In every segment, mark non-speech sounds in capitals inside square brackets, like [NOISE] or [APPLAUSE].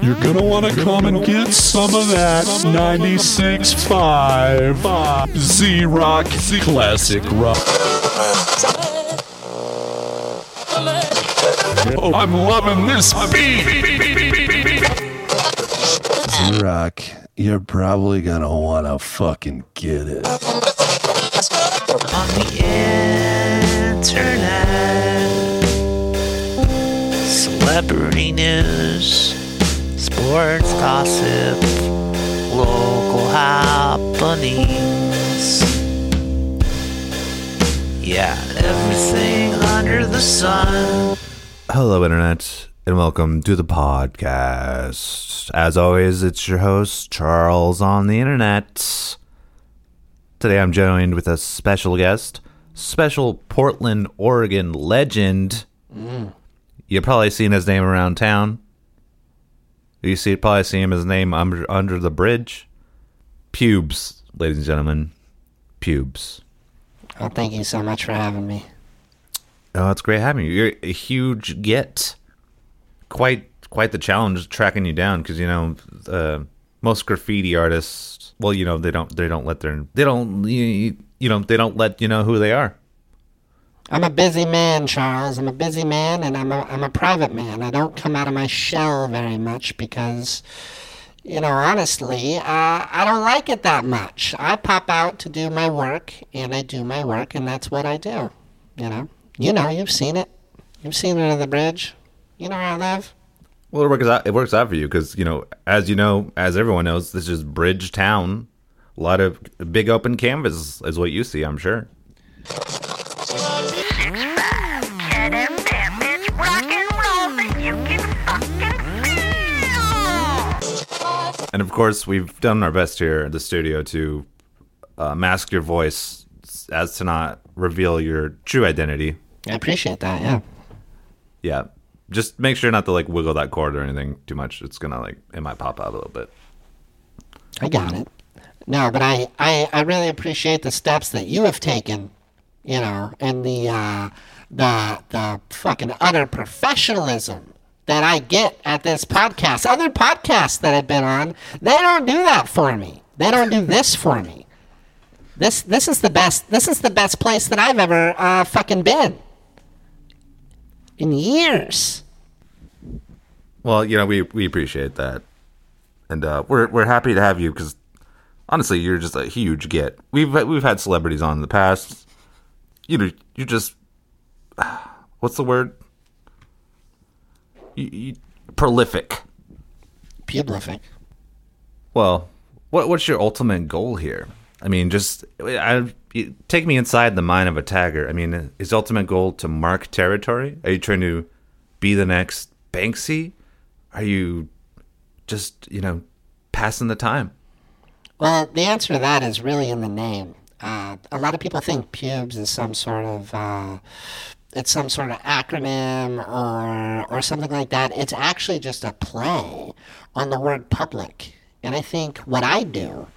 You're gonna wanna come and get some of that 96.5 Z Rock Classic Rock. Oh, I'm loving this beat. Rock, you're probably gonna wanna fucking get it. on the internet. Celebrity news, sports gossip, local happenings. Yeah, everything under the sun. Hello, Internet, and welcome to the podcast. As always, it's your host, Charles on the Internet. Today I'm joined with a special guest, special Portland, Oregon legend. Mm. You've probably seen his name around town. You see, probably see him his name under, under the bridge. Pubes, ladies and gentlemen. Pubes. Well, thank you so much for having me. Oh, it's great having you. You're a huge get. Quite, quite the challenge tracking you down because you know uh, most graffiti artists. Well, you know they don't they don't let their they don't you, you know they don't let you know who they are. I'm a busy man, Charles. I'm a busy man, and I'm a, I'm a private man. I don't come out of my shell very much because, you know, honestly, uh, I don't like it that much. I pop out to do my work, and I do my work, and that's what I do. You know, you know, you've seen it. You've seen it on the bridge. You know where I live. Well, it works out. It works out for you because you know, as you know, as everyone knows, this is Bridge Town. A lot of big open canvas is what you see. I'm sure. And of course, we've done our best here at the studio to uh, mask your voice as to not reveal your true identity. I appreciate that. Yeah. Yeah. Just make sure not to like wiggle that cord or anything too much. It's gonna like it might pop out a little bit. I got it. No, but I, I, I really appreciate the steps that you have taken, you know, and the uh, the the fucking utter professionalism that I get at this podcast. Other podcasts that I've been on, they don't do that for me. They don't do this for me. This this is the best. This is the best place that I've ever uh, fucking been in years. Well, you know, we we appreciate that, and uh, we're we're happy to have you because honestly, you're just a huge get. We've we've had celebrities on in the past. You know, you're just [SIGHS] what's the word? You, you, prolific. Publific. Well, what what's your ultimate goal here? I mean, just I, you- take me inside the mind of a tagger. I mean, is ultimate goal to mark territory? Are you trying to be the next Banksy? Are you just you know passing the time? Well, the answer to that is really in the name. Uh, a lot of people think pubes is some sort of uh, it's some sort of acronym or or something like that. It's actually just a play on the word public. And I think what I do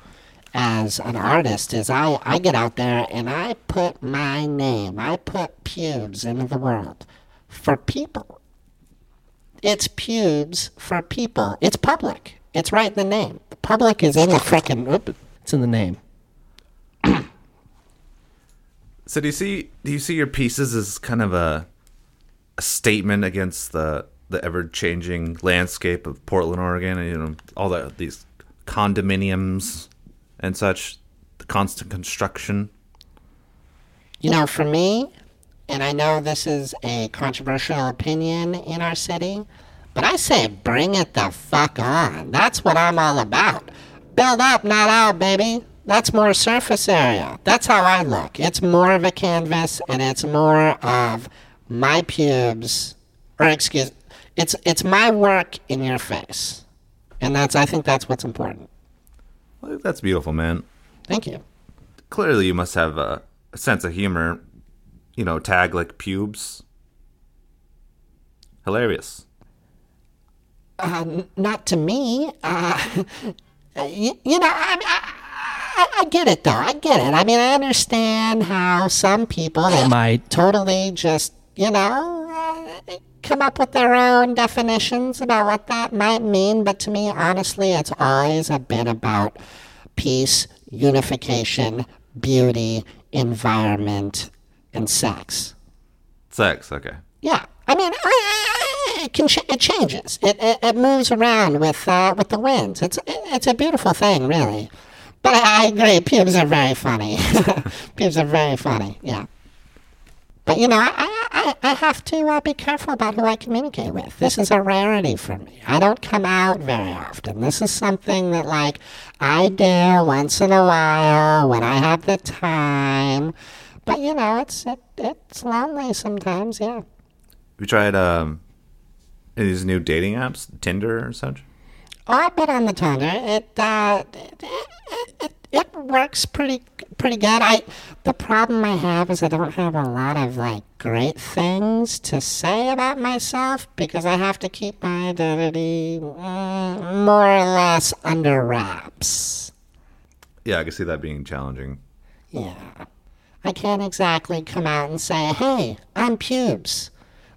as an artist is I, I get out there and I put my name, I put pubes into the world for people. It's pubes for people. It's public. It's right in the name. The public is in the frickin' it's in the name. So do you see do you see your pieces as kind of a a statement against the the ever changing landscape of Portland, Oregon, and you know all the these condominiums and such, the constant construction. You know, for me, and I know this is a controversial opinion in our city, but I say bring it the fuck on. That's what I'm all about. Build up, not out, baby. That's more surface area. That's how I look. It's more of a canvas and it's more of my pubes or excuse it's it's my work in your face. And that's I think that's what's important. Well, that's beautiful, man. Thank you. Clearly, you must have a, a sense of humor. You know, tag like pubes. Hilarious. Uh, not to me. Uh, [LAUGHS] you, you know, I, I, I, I get it though. I get it. I mean, I understand how some people they might totally just, you know, uh, come up with their own definitions about what that might mean. But to me, honestly, it's always a bit about peace, unification, beauty, environment, and sex. Sex, okay. Yeah, I mean, I, I, it can ch- it changes. It, it it moves around with uh, with the winds. It's it's a beautiful thing, really. But I, I agree, pubes are very funny. [LAUGHS] pubes are very funny. Yeah. But you know, I I, I, have to uh, be careful about who I communicate with. This is a rarity for me. I don't come out very often. This is something that like I do once in a while when I have the time. But you know, it's it, it's lonely sometimes. Yeah. We tried um any of these new dating apps, Tinder or such. Oh, I've been on the Tinder. It uh, it, it, works pretty pretty good. I the problem I have is I don't have a lot of like great things to say about myself because I have to keep my identity mm, more or less under wraps. Yeah, I can see that being challenging. Yeah. I can't exactly come out and say, hey, I'm pubes.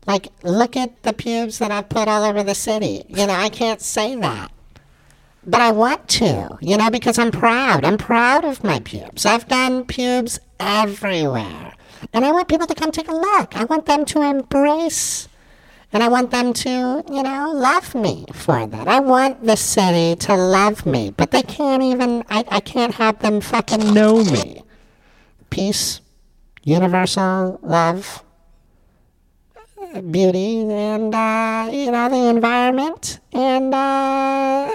Like, look at the pubes that I've put all over the city. You know, I can't say that. But I want to, you know, because I'm proud. I'm proud of my pubes. I've done pubes everywhere. And I want people to come take a look. I want them to embrace and I want them to, you know, love me for that. I want the city to love me, but they can't even, I, I can't have them fucking know me peace, universal love, beauty, and uh, you know the environment, and uh,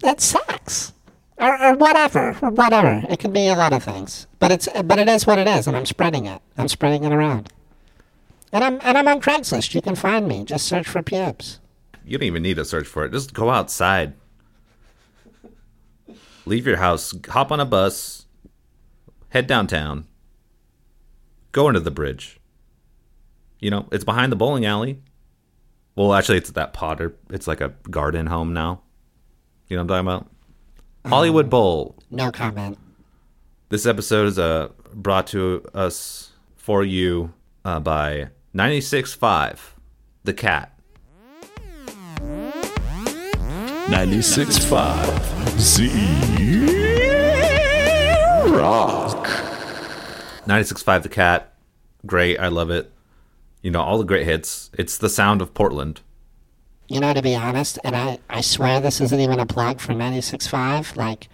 that's sucks, or, or whatever, or whatever. It could be a lot of things, but it's but it is what it is, and I'm spreading it. I'm spreading it around, and I'm and I'm on Craigslist. You can find me. Just search for pubes. You don't even need to search for it. Just go outside. Leave your house, hop on a bus, head downtown, go into the bridge. You know, it's behind the bowling alley. Well, actually, it's that Potter. It's like a garden home now. You know what I'm talking about? Hollywood Bowl. No comment. This episode is uh, brought to us for you uh, by 96.5, The Cat. 96.5 Z Rock. 96.5 The Cat. Great. I love it. You know, all the great hits. It's the sound of Portland. You know, to be honest, and I, I swear this isn't even a plug for 96.5, like,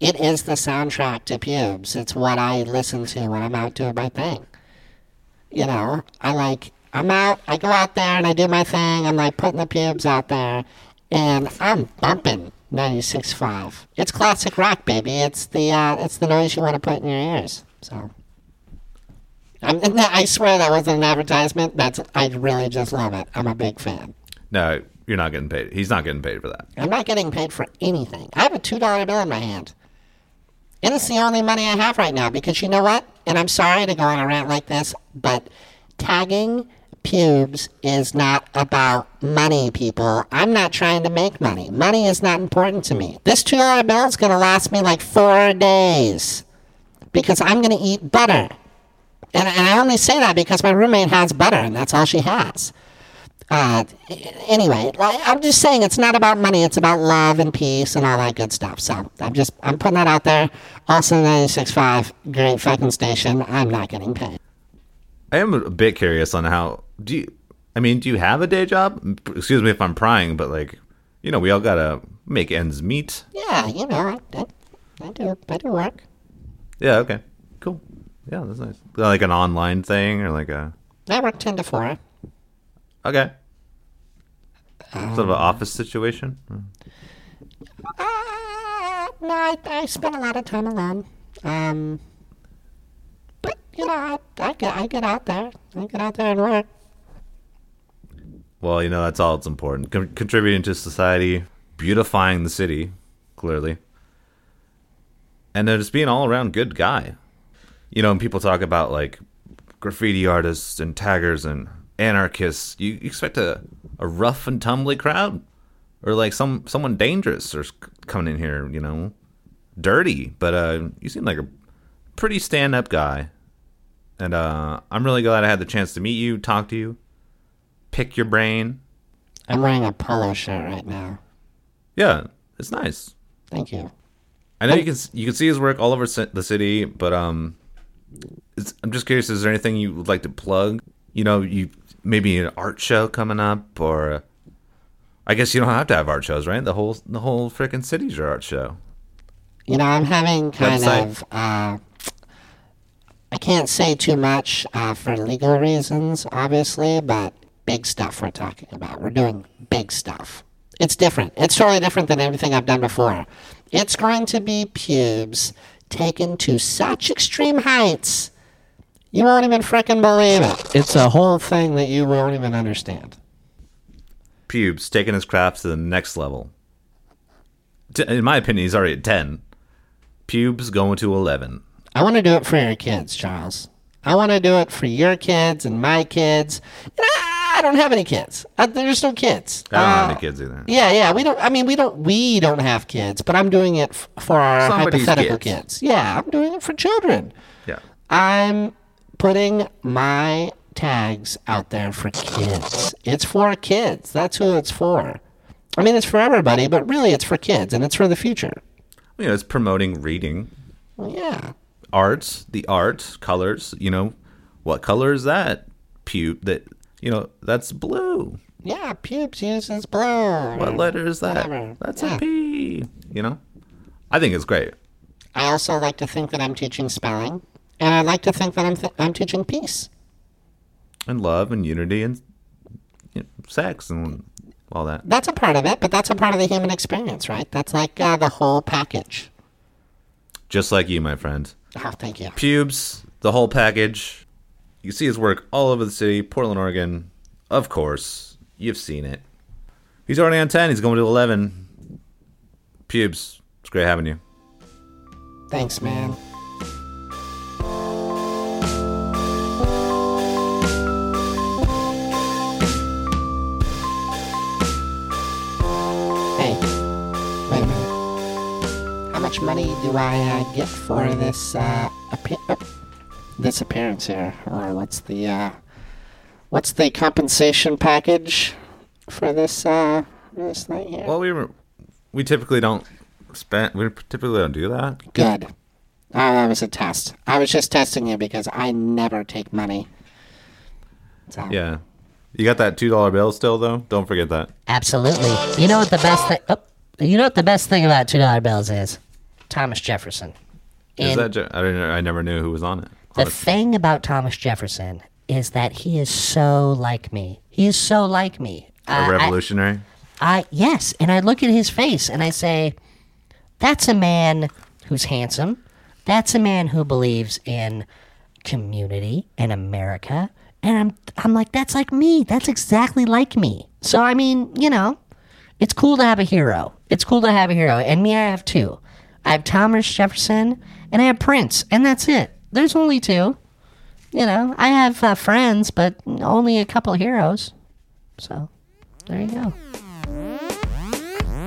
it is the soundtrack to Pubes. It's what I listen to when I'm out doing my thing. You know, I like, I'm out, I go out there and I do my thing. I'm like putting the Pubes out there, and I'm bumping 96.5. It's classic rock, baby. It's the, uh, it's the noise you want to put in your ears. So. I'm, I swear that wasn't an advertisement. That's I really just love it. I'm a big fan. No, you're not getting paid. He's not getting paid for that. I'm not getting paid for anything. I have a two dollar bill in my hand. It's the only money I have right now because you know what? And I'm sorry to go on a rant like this, but tagging pubes is not about money, people. I'm not trying to make money. Money is not important to me. This two dollar bill is gonna last me like four days. Because I'm gonna eat butter. And, and I only say that because my roommate has butter and that's all she has. Uh, anyway, I'm just saying it's not about money. It's about love and peace and all that good stuff. So I'm just I'm putting that out there. Also, 96.5, great fucking station. I'm not getting paid. I am a bit curious on how do you I mean, do you have a day job? Excuse me if I'm prying, but like, you know, we all gotta make ends meet. Yeah, you know, I, I, I do I do work. Yeah, okay. Cool. Yeah, that's nice. Like an online thing or like a I work ten to four. Okay. Sort of an office situation. Uh, no, I, I spend a lot of time alone. Um, but you know, I, I get I get out there. I get out there and work. Well, you know, that's all that's important. Con- contributing to society, beautifying the city, clearly. And then just being all around good guy. You know, when people talk about like graffiti artists and taggers and anarchists, you expect a, a rough and tumbly crowd. Or like some someone dangerous or coming in here, you know, dirty. But uh you seem like a pretty stand up guy. And uh, I'm really glad I had the chance to meet you, talk to you, pick your brain. I'm wearing a polo shirt right now. Yeah, it's nice. Thank you. I know you can you can see his work all over the city, but um, it's, I'm just curious. Is there anything you would like to plug? You know, you maybe an art show coming up, or I guess you don't have to have art shows, right? The whole the whole freaking city's your art show. You know, I'm having kind Website. of. Uh, I can't say too much uh, for legal reasons, obviously, but big stuff we're talking about. We're doing big stuff. It's different. It's totally different than everything I've done before. It's going to be pubes taken to such extreme heights, you won't even frickin' believe it. It's a whole thing that you won't even understand. Pubes taking his craft to the next level. In my opinion, he's already at ten. Pubes going to eleven. I want to do it for your kids, Charles. I want to do it for your kids and my kids. You know, I don't have any kids. Uh, there's no kids. I don't have Uh, any kids either. Yeah, yeah. We don't. I mean, we don't. We don't have kids, but I'm doing it f- for our Somebody's hypothetical kids. kids. Yeah, I'm doing it for children. Yeah. I'm putting my tags out there for kids. It's for kids. That's who it's for. I mean, it's for everybody, but really, it's for kids, and it's for the future. You know, it's promoting reading, yeah. Arts, the art, colors. You know, what color is that? Pube that you know that's blue. Yeah, pubes uses blue. What letter is that? Whatever. That's Yeah. a P. You know, I think it's great. I also like to think that I'm teaching spelling, and I like to think that I'm th- I'm teaching peace. And love and unity and you know, sex and all that. That's a part of it, but that's a part of the human experience, right? That's like uh, the whole package. Just like you, my friend. Oh, thank you. Pubes, the whole package. You see his work all over the city, Portland, Oregon. Of course, you've seen it. He's already on 10, he's going to 11. Pubes, it's great having you. Thanks, man. Money do I uh, get for this uh, appear- uh, this appearance here, or what's the uh, what's the compensation package for this uh, this thing here? Well, we were, we typically don't spend, we typically don't do that. Good. Oh, that was a test. I was just testing you because I never take money. So. Yeah. You got that $2 bill still, though? Don't forget that. Absolutely. You know what the best thing? Oh, you know what the best thing about two dollar bills is? Thomas Jefferson. Is And that, Je- I, I never knew who was on it. the Honest- thing about Thomas Jefferson is that he is so like me. He is so like me. A I- I- revolutionary? I yes, and I look at his face and I say, that's a man who's handsome. That's a man who believes in community and America. And I'm I'm like, that's like me. That's exactly like me. So I mean, you know, it's cool to have a hero. It's cool to have a hero. And me, I have two. I have Thomas Jefferson and I have Prince, and that's it. There's only two. You know, I have uh, friends, but only a couple heroes. So there you go.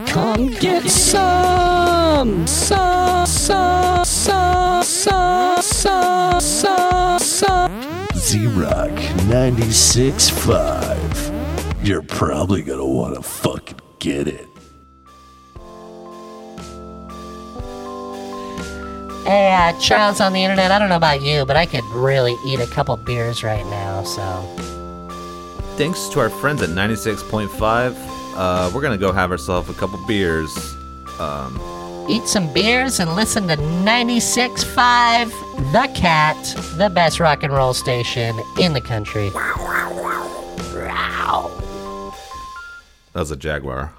Come get some, some, some, some, some, some, some, some. Z-Rock 96.5. You're probably gonna wanna fucking get it. Hey, uh, Charles on the internet. I don't know about you, but I could really eat a couple beers right now. So Thanks to our friends at 96.5. Uh, we're going to go have ourselves a couple beers. Um, eat some beers and listen to 96.5 The Cat, the best rock and roll station in the country. Wow, wow, wow. Wow. That was a Jaguar.